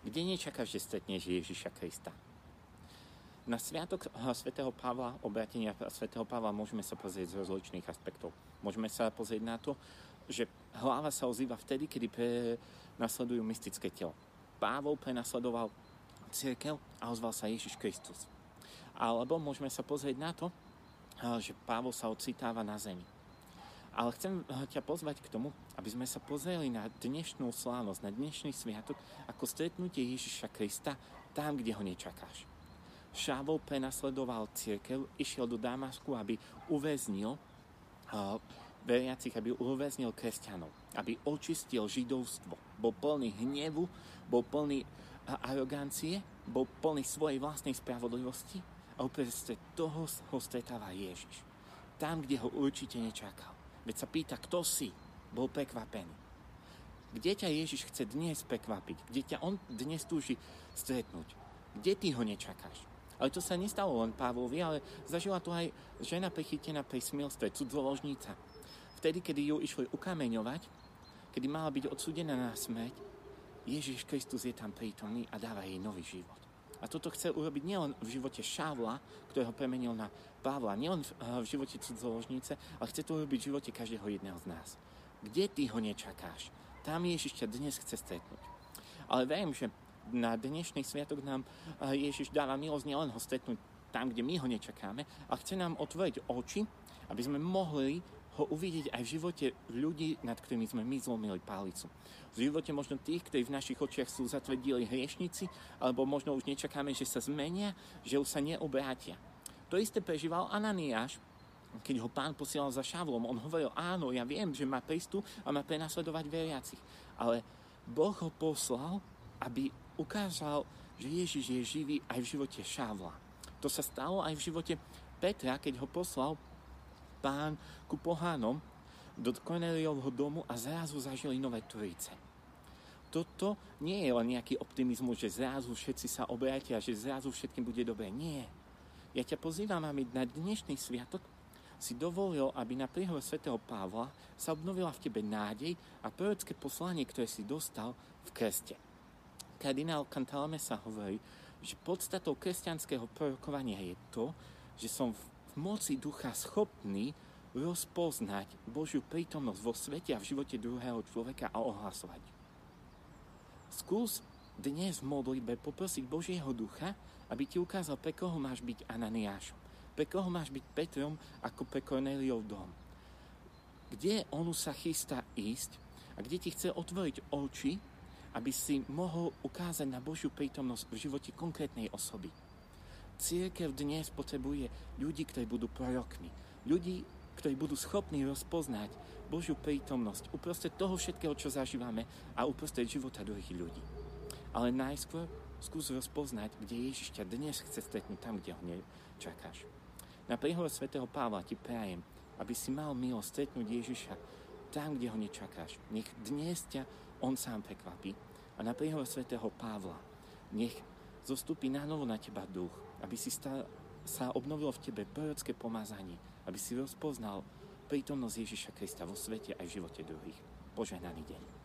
Kde nečakáš, že stretneš Ježiša Krista? Na sviatok svätého Pavla, obratenia svätého Pavla môžeme sa pozrieť z rozličných aspektov. Môžeme sa pozrieť na to, že hlava sa ozýva vtedy, kedy prenasledujú mystické telo. Pavol prenasledoval církev a ozval sa Ježiš Kristus. Alebo môžeme sa pozrieť na to, že Pavol sa ocitáva na zemi. Ale chcem ťa pozvať k tomu, aby sme sa pozreli na dnešnú slávnosť, na dnešný sviatok, ako stretnutie Ježiša Krista tam, kde ho nečakáš. Šávol prenasledoval církev, išiel do Damasku, aby uväznil uh, veriacich, aby uväznil kresťanov, aby očistil židovstvo. Bol plný hnevu, bol plný arogancie, bol plný svojej vlastnej spravodlivosti a uprostred toho ho stretáva Ježiš. Tam, kde ho určite nečakal. Veď sa pýta, kto si, bol prekvapený. Kde ťa Ježiš chce dnes prekvapiť? Kde ťa on dnes túži stretnúť? Kde ty ho nečakáš? Ale to sa nestalo len Pavlovi, ale zažila to aj žena prichytená pri smilstve, cudzoložnica. Vtedy, kedy ju išli ukameňovať, kedy mala byť odsúdená na smrť, Ježiš Kristus je tam prítomný a dáva jej nový život. A toto chce urobiť nielen v živote Šávla, ktorého premenil na Pavla, nielen v, v živote cudzoložnice, ale chce to urobiť v živote každého jedného z nás. Kde ty ho nečakáš? Tam Ježiš ťa dnes chce stretnúť. Ale verím, že na dnešný sviatok nám eh, Ježiš dáva milosť nielen ho stretnúť tam, kde my ho nečakáme, a chce nám otvoriť oči, aby sme mohli ho uvidieť aj v živote ľudí, nad ktorými sme my zlomili pálicu. V živote možno tých, ktorí v našich očiach sú zatvrdili hriešnici, alebo možno už nečakáme, že sa zmenia, že už sa neobrátia. To isté prežíval Ananiáš, keď ho pán posielal za Šavlom. On hovoril, áno, ja viem, že má prístup a má prenasledovať veriacich. Ale Boh ho poslal aby ukázal, že Ježiš je živý aj v živote Šávla. To sa stalo aj v živote Petra, keď ho poslal pán ku pohánom do Korneliovho domu a zrazu zažili nové trojice. Toto nie je len nejaký optimizmus, že zrazu všetci sa obrátia, že zrazu všetkým bude dobre. Nie. Ja ťa pozývam, aby na dnešný sviatok si dovolil, aby na príhove svätého Pavla sa obnovila v tebe nádej a prorocké poslanie, ktoré si dostal v kreste kardinál Cantalame sa hovorí, že podstatou kresťanského prorokovania je to, že som v moci ducha schopný rozpoznať Božiu prítomnosť vo svete a v živote druhého človeka a ohlasovať. Skús dnes v modlitbe poprosiť Božieho ducha, aby ti ukázal, pre koho máš byť Ananiášom, pre koho máš byť Petrom ako pre Korneliov dom. Kde on sa chystá ísť a kde ti chce otvoriť oči, aby si mohol ukázať na Božiu prítomnosť v živote konkrétnej osoby. Církev dnes potrebuje ľudí, ktorí budú prorokmi. Ľudí, ktorí budú schopní rozpoznať Božiu prítomnosť uprostred toho všetkého, čo zažívame a uprostred života druhých ľudí. Ale najskôr skús rozpoznať, kde Ježiš dnes chce stretnúť tam, kde ho nečakáš. Na príhovor svätého Pavla ti prajem, aby si mal milosť stretnúť Ježiša tam, kde ho nečakáš. Nech dnes ťa on sám prekvapí. A na príhovor svätého Pavla nech zostupí na novo na teba duch, aby si sta, sa obnovilo v tebe prorocké pomazanie, aby si rozpoznal prítomnosť Ježiša Krista vo svete aj v živote druhých. Požehnaný deň.